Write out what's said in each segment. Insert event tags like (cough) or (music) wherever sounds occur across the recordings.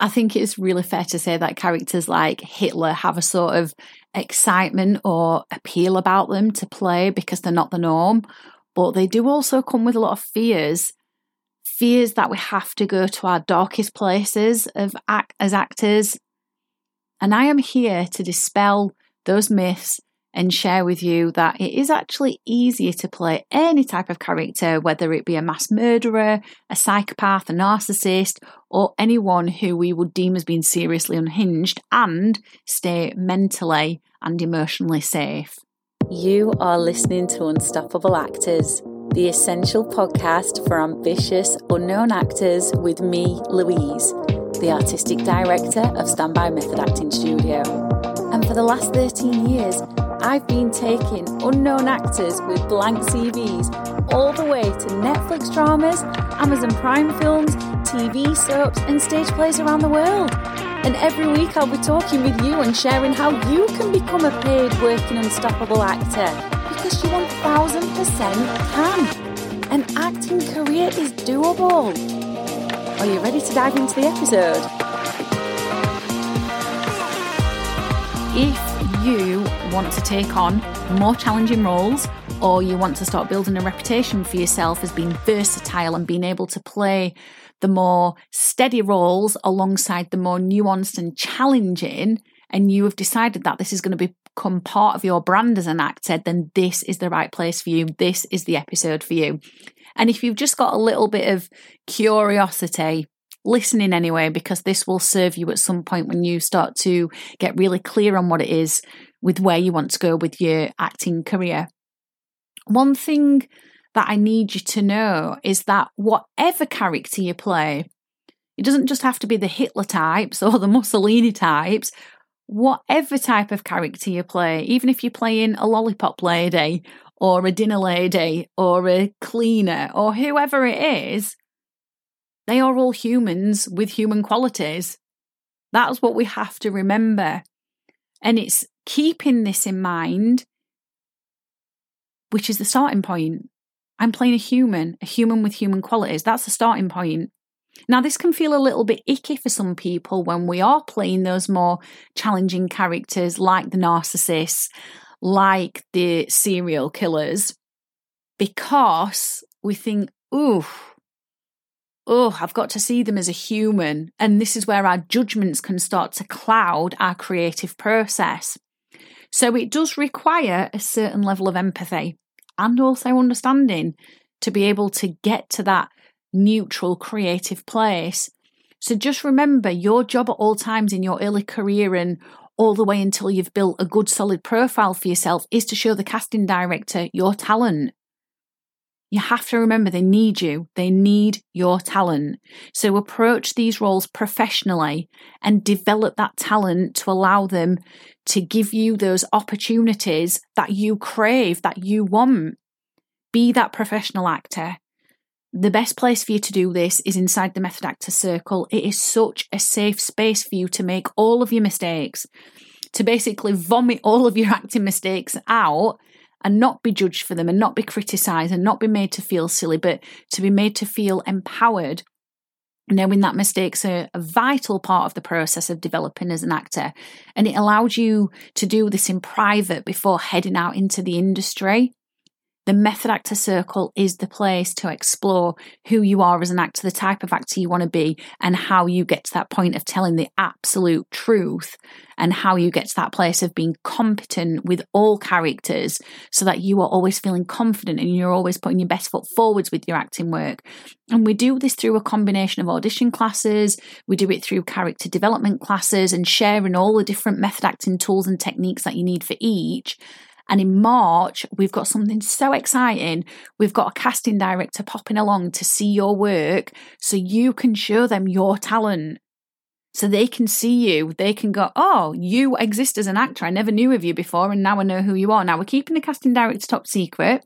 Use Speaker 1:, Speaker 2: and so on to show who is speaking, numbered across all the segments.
Speaker 1: I think it's really fair to say that characters like Hitler have a sort of excitement or appeal about them to play because they're not the norm, but they do also come with a lot of fears. Fears that we have to go to our darkest places of act as actors. And I am here to dispel those myths and share with you that it is actually easier to play any type of character, whether it be a mass murderer, a psychopath, a narcissist, or anyone who we would deem as being seriously unhinged and stay mentally and emotionally safe. You are listening to Unstoppable Actors, the essential podcast for ambitious, unknown actors with me, Louise, the artistic director of Standby Method Acting Studio. And for the last 13 years, I've been taking unknown actors with blank CVs all the way to Netflix dramas, Amazon Prime films, TV soaps, and stage plays around the world. And every week I'll be talking with you and sharing how you can become a paid working unstoppable actor because you 1000% can. An acting career is doable. Are you ready to dive into the episode? If you want to take on more challenging roles or you want to start building a reputation for yourself as being versatile and being able to play the more steady roles alongside the more nuanced and challenging, and you have decided that this is going to become part of your brand as an actor, then this is the right place for you. This is the episode for you. And if you've just got a little bit of curiosity, listening anyway, because this will serve you at some point when you start to get really clear on what it is with where you want to go with your acting career. One thing that I need you to know is that whatever character you play, it doesn't just have to be the Hitler types (laughs) or the Mussolini types. Whatever type of character you play, even if you're playing a lollipop lady or a dinner lady or a cleaner or whoever it is, they are all humans with human qualities. That's what we have to remember. And it's keeping this in mind, which is the starting point. I'm playing a human, a human with human qualities. That's the starting point. Now, this can feel a little bit icky for some people when we are playing those more challenging characters like the narcissists, like the serial killers, because we think, ooh, oh, I've got to see them as a human. And this is where our judgments can start to cloud our creative process. So it does require a certain level of empathy and also understanding to be able to get to that neutral creative place. So just remember your job at all times in your early career and all the way until you've built a good solid profile for yourself is to show the casting director your talent. You have to remember they need you. They need your talent. So approach these roles professionally and develop that talent to allow them to give you those opportunities that you crave, that you want. Be that professional actor. The best place for you to do this is inside the Method Actor Circle. It is such a safe space for you to make all of your mistakes, to basically vomit all of your acting mistakes out and not be judged for them and not be criticized and not be made to feel silly, but to be made to feel empowered. Knowing that mistakes are a vital part of the process of developing as an actor. And it allowed you to do this in private before heading out into the industry. The Method Actor Circle is the place to explore who you are as an actor, the type of actor you want to be, and how you get to that point of telling the absolute truth, and how you get to that place of being competent with all characters so that you are always feeling confident and you're always putting your best foot forwards with your acting work. And we do this through a combination of audition classes, we do it through character development classes, and sharing all the different method acting tools and techniques that you need for each. And in March, we've got something so exciting. We've got a casting director popping along to see your work so you can show them your talent. So they can see you. They can go, Oh, you exist as an actor. I never knew of you before, and now I know who you are. Now we're keeping the casting director top secret,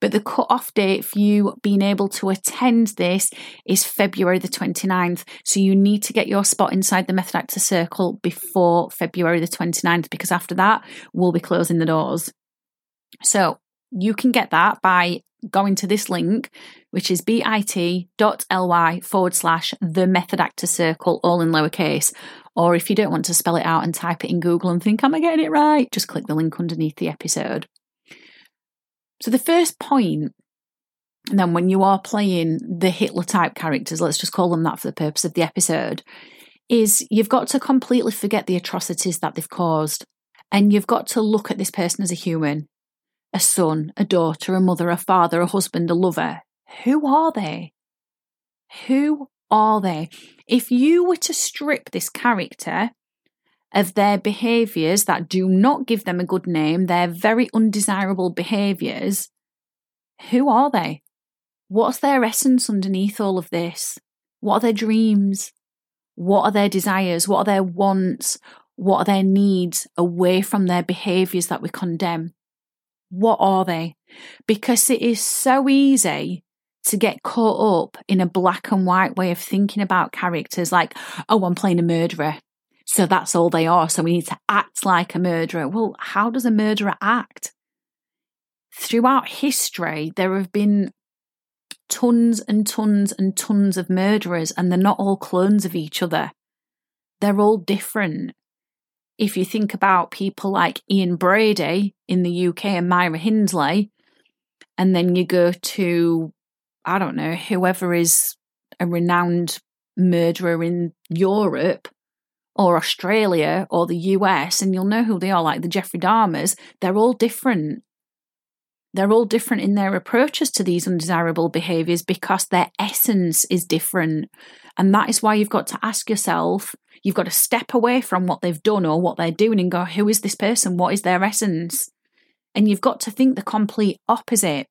Speaker 1: but the cut off date for you being able to attend this is February the 29th. So you need to get your spot inside the Method Actor Circle before February the 29th, because after that, we'll be closing the doors. So you can get that by going to this link, which is bit.ly forward slash the method actor circle, all in lowercase. Or if you don't want to spell it out and type it in Google and think, am I getting it right? Just click the link underneath the episode. So the first point, and then when you are playing the Hitler type characters, let's just call them that for the purpose of the episode, is you've got to completely forget the atrocities that they've caused. And you've got to look at this person as a human a son, a daughter, a mother, a father, a husband, a lover. Who are they? Who are they? If you were to strip this character of their behaviours that do not give them a good name, their very undesirable behaviours, who are they? What's their essence underneath all of this? What are their dreams? What are their desires? What are their wants? What are their needs away from their behaviours that we condemn? What are they? Because it is so easy to get caught up in a black and white way of thinking about characters like, oh, I'm playing a murderer. So that's all they are. So we need to act like a murderer. Well, how does a murderer act? Throughout history, there have been tons and tons and tons of murderers, and they're not all clones of each other. They're all different if you think about people like Ian Brady in the UK and Myra Hindley, and then you go to, I don't know, whoever is a renowned murderer in Europe or Australia or the US, and you'll know who they are, like the Jeffrey Dahmers, they're all different. They're all different in their approaches to these undesirable behaviors because their essence is different. And that is why you've got to ask yourself You've got to step away from what they've done or what they're doing and go, who is this person? What is their essence? And you've got to think the complete opposite.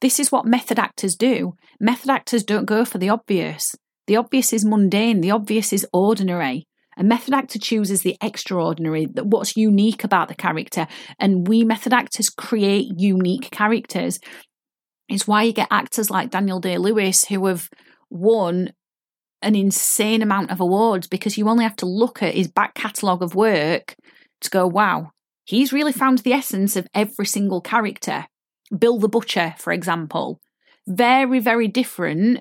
Speaker 1: This is what method actors do. Method actors don't go for the obvious. The obvious is mundane, the obvious is ordinary. A method actor chooses the extraordinary, what's unique about the character. And we method actors create unique characters. It's why you get actors like Daniel Day Lewis who have won an insane amount of awards because you only have to look at his back catalogue of work to go, wow, he's really found the essence of every single character. Bill the Butcher, for example, very, very different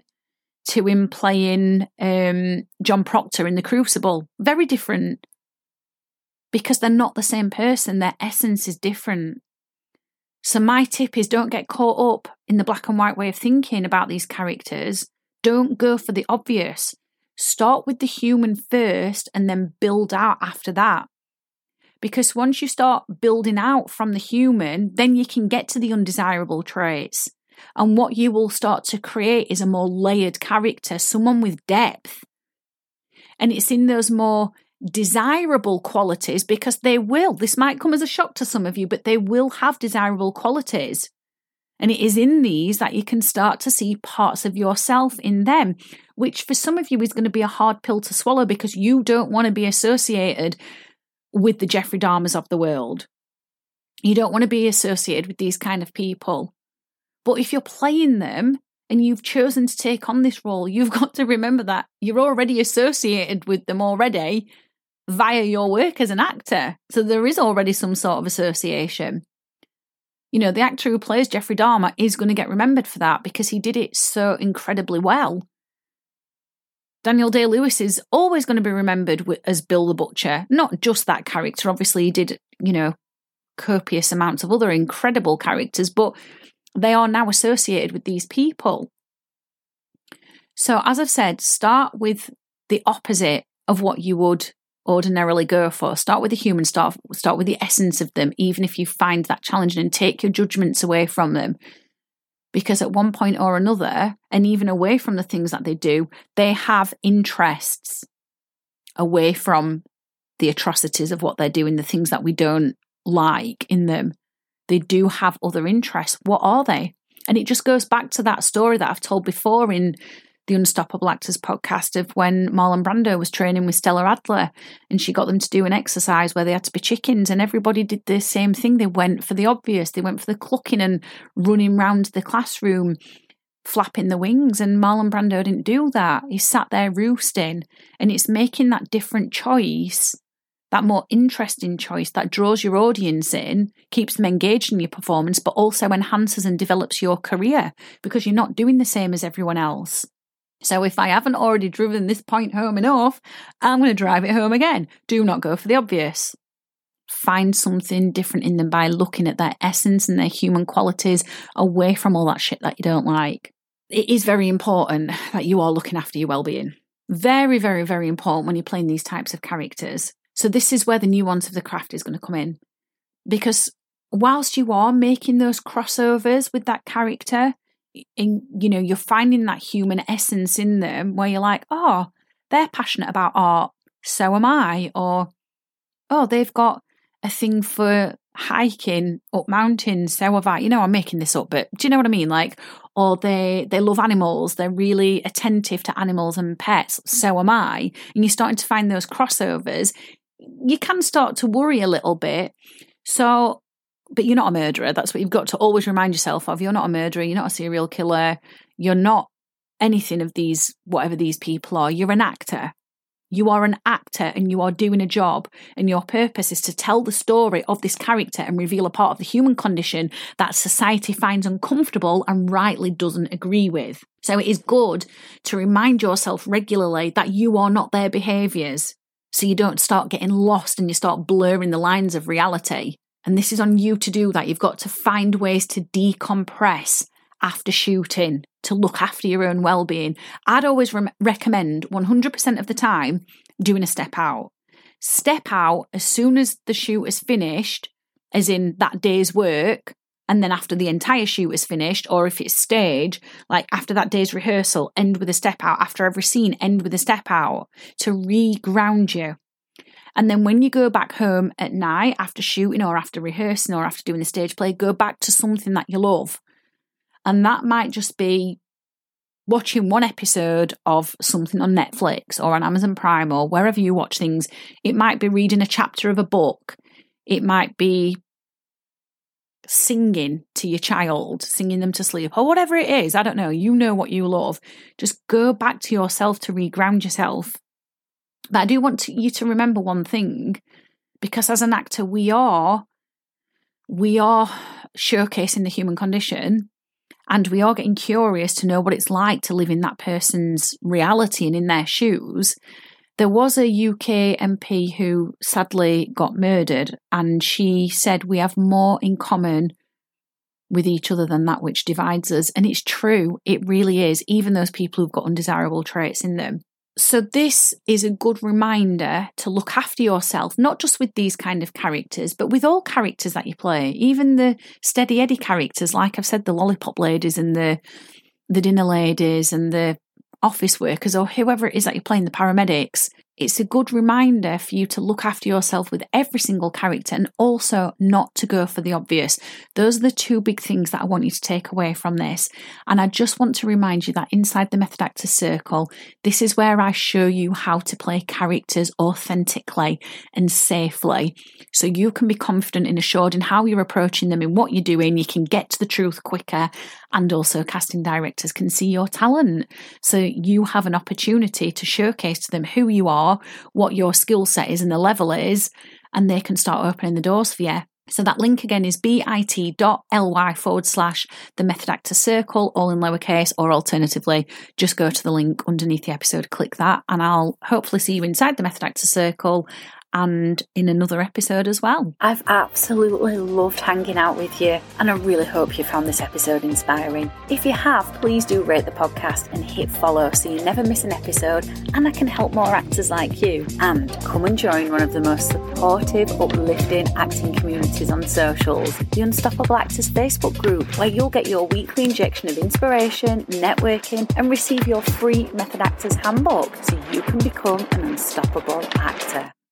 Speaker 1: to him playing um, John Proctor in The Crucible. Very different because they're not the same person, their essence is different. So, my tip is don't get caught up in the black and white way of thinking about these characters don't go for the obvious. Start with the human first and then build out after that. Because once you start building out from the human, then you can get to the undesirable traits. And what you will start to create is a more layered character, someone with depth. And it's in those more desirable qualities because they will. This might come as a shock to some of you, but they will have desirable qualities. And it is in these that you can start to see parts of yourself in them, which for some of you is going to be a hard pill to swallow because you don't want to be associated with the Jeffrey Dahmers of the world. You don't want to be associated with these kind of people. But if you're playing them and you've chosen to take on this role, you've (laughs) got to remember that you're already associated with them already via your work as an actor. So there is already some sort of association you know, the actor who plays Jeffrey Dahmer is going to get remembered for that because he did it so incredibly well. Daniel Day Lewis is always going to be remembered as Bill the Butcher, not just that character. Obviously, he did, you know, copious amounts of other incredible characters, but they are now associated with these people. So, as I've said, start with the opposite of what you would ordinarily go for. Start with the human, start, start with the essence of them, even if you find that challenging, and take your judgments away from them. Because at one point or another, and even away from the things that they do, they have interests away from the atrocities of what they're doing, the things that we don't like in them. They do have other interests. What are they? And it just goes back to that story that I've told before in the Unstoppable Actors podcast of when Marlon Brando was training with Stella Adler and she got them to do an exercise where they had to be chickens and everybody did the same thing. They went for the obvious, they went for the clucking and running round the classroom, flapping the wings. And Marlon Brando didn't do that. He sat there roosting and it's making that different choice that more interesting choice that draws your audience in, keeps them engaged in your performance, but also enhances and develops your career because you're not doing the same as everyone else. So if I haven't already driven this point home enough, I'm going to drive it home again. Do not go for the obvious. Find something different in them by looking at their essence and their human qualities away from all that shit that you don't like. It is very important that you are looking after your well-being. Very, very, very important when you're playing these types of characters. So this is where the nuance of the craft is going to come in. Because whilst you are making those crossovers with that character, in you know, you're finding that human essence in them where you're like, oh, they're passionate about art, so am I, or oh, they've got a thing for hiking up mountains, so have I. You know, I'm making this up, but do you know what I mean? Like, or they they love animals, they're really attentive to animals and pets, so am I. And you're starting to find those crossovers. You can start to worry a little bit. So but you're not a murderer. That's what you've got to always remind yourself of. You're not a murderer. You're not a serial killer. You're not anything of these, whatever these people are. You're an actor. You are an actor and you are doing a job, and your purpose is to tell the story of this character and reveal a part of the human condition that society finds uncomfortable and rightly doesn't agree with. So it is good to remind yourself regularly that you are not their behaviours. So you don't start getting lost and you start blurring the lines of reality. And this is on you to do that. You've got to find ways to decompress after shooting to look after your own well-being. I'd always re- recommend 100% of the time doing a step out. Step out as soon as the shoot is finished, as in that day's work, and then after the entire shoot is finished, or if it's stage, like after that day's rehearsal, end with a step out. After every scene, end with a step out to re-ground you. And then when you go back home at night after shooting or after rehearsing or after doing the stage play, go back to something that you love. And that might just be watching one episode of something on Netflix or on Amazon Prime or wherever you watch things. It might be reading a chapter of a book. It might be singing to your child, singing them to sleep, or whatever it is. I don't know. You know what you love. Just go back to yourself to reground yourself but I do want to, you to remember one thing, because as an actor, we are we are showcasing the human condition and we are getting curious to know what it's like to live in that person's reality and in their shoes. There was a UK MP who sadly got murdered, and she said, We have more in common with each other than that which divides us. And it's true, it really is, even those people who've got undesirable traits in them. So, this is a good reminder to look after yourself, not just with these kind of characters, but with all characters that you play, even the steady Eddie characters, like I've said, the lollipop ladies and the the dinner ladies and the office workers or whoever it is that you're playing, the paramedics it's a good reminder for you to look after yourself with every single character and also not to go for the obvious. Those are the two big things that I want you to take away from this. And I just want to remind you that inside the Method Actor Circle, this is where I show you how to play characters authentically and safely. So you can be confident and assured in how you're approaching them, in what you're doing. You can get to the truth quicker. And also, casting directors can see your talent. So you have an opportunity to showcase to them who you are are, what your skill set is and the level is, and they can start opening the doors for you. So that link again is bit.ly forward slash the method actor circle, all in lowercase, or alternatively, just go to the link underneath the episode, click that, and I'll hopefully see you inside the method actor circle and in another episode as well. I've absolutely loved hanging out with you, and I really hope you found this episode inspiring. If you have, please do rate the podcast and hit follow so you never miss an episode, and I can help more actors like you. And come and join one of the most supportive, uplifting acting communities on socials, the Unstoppable Actors Facebook group, where you'll get your weekly injection of inspiration, networking, and receive your free Method Actors handbook so you can become an unstoppable actor.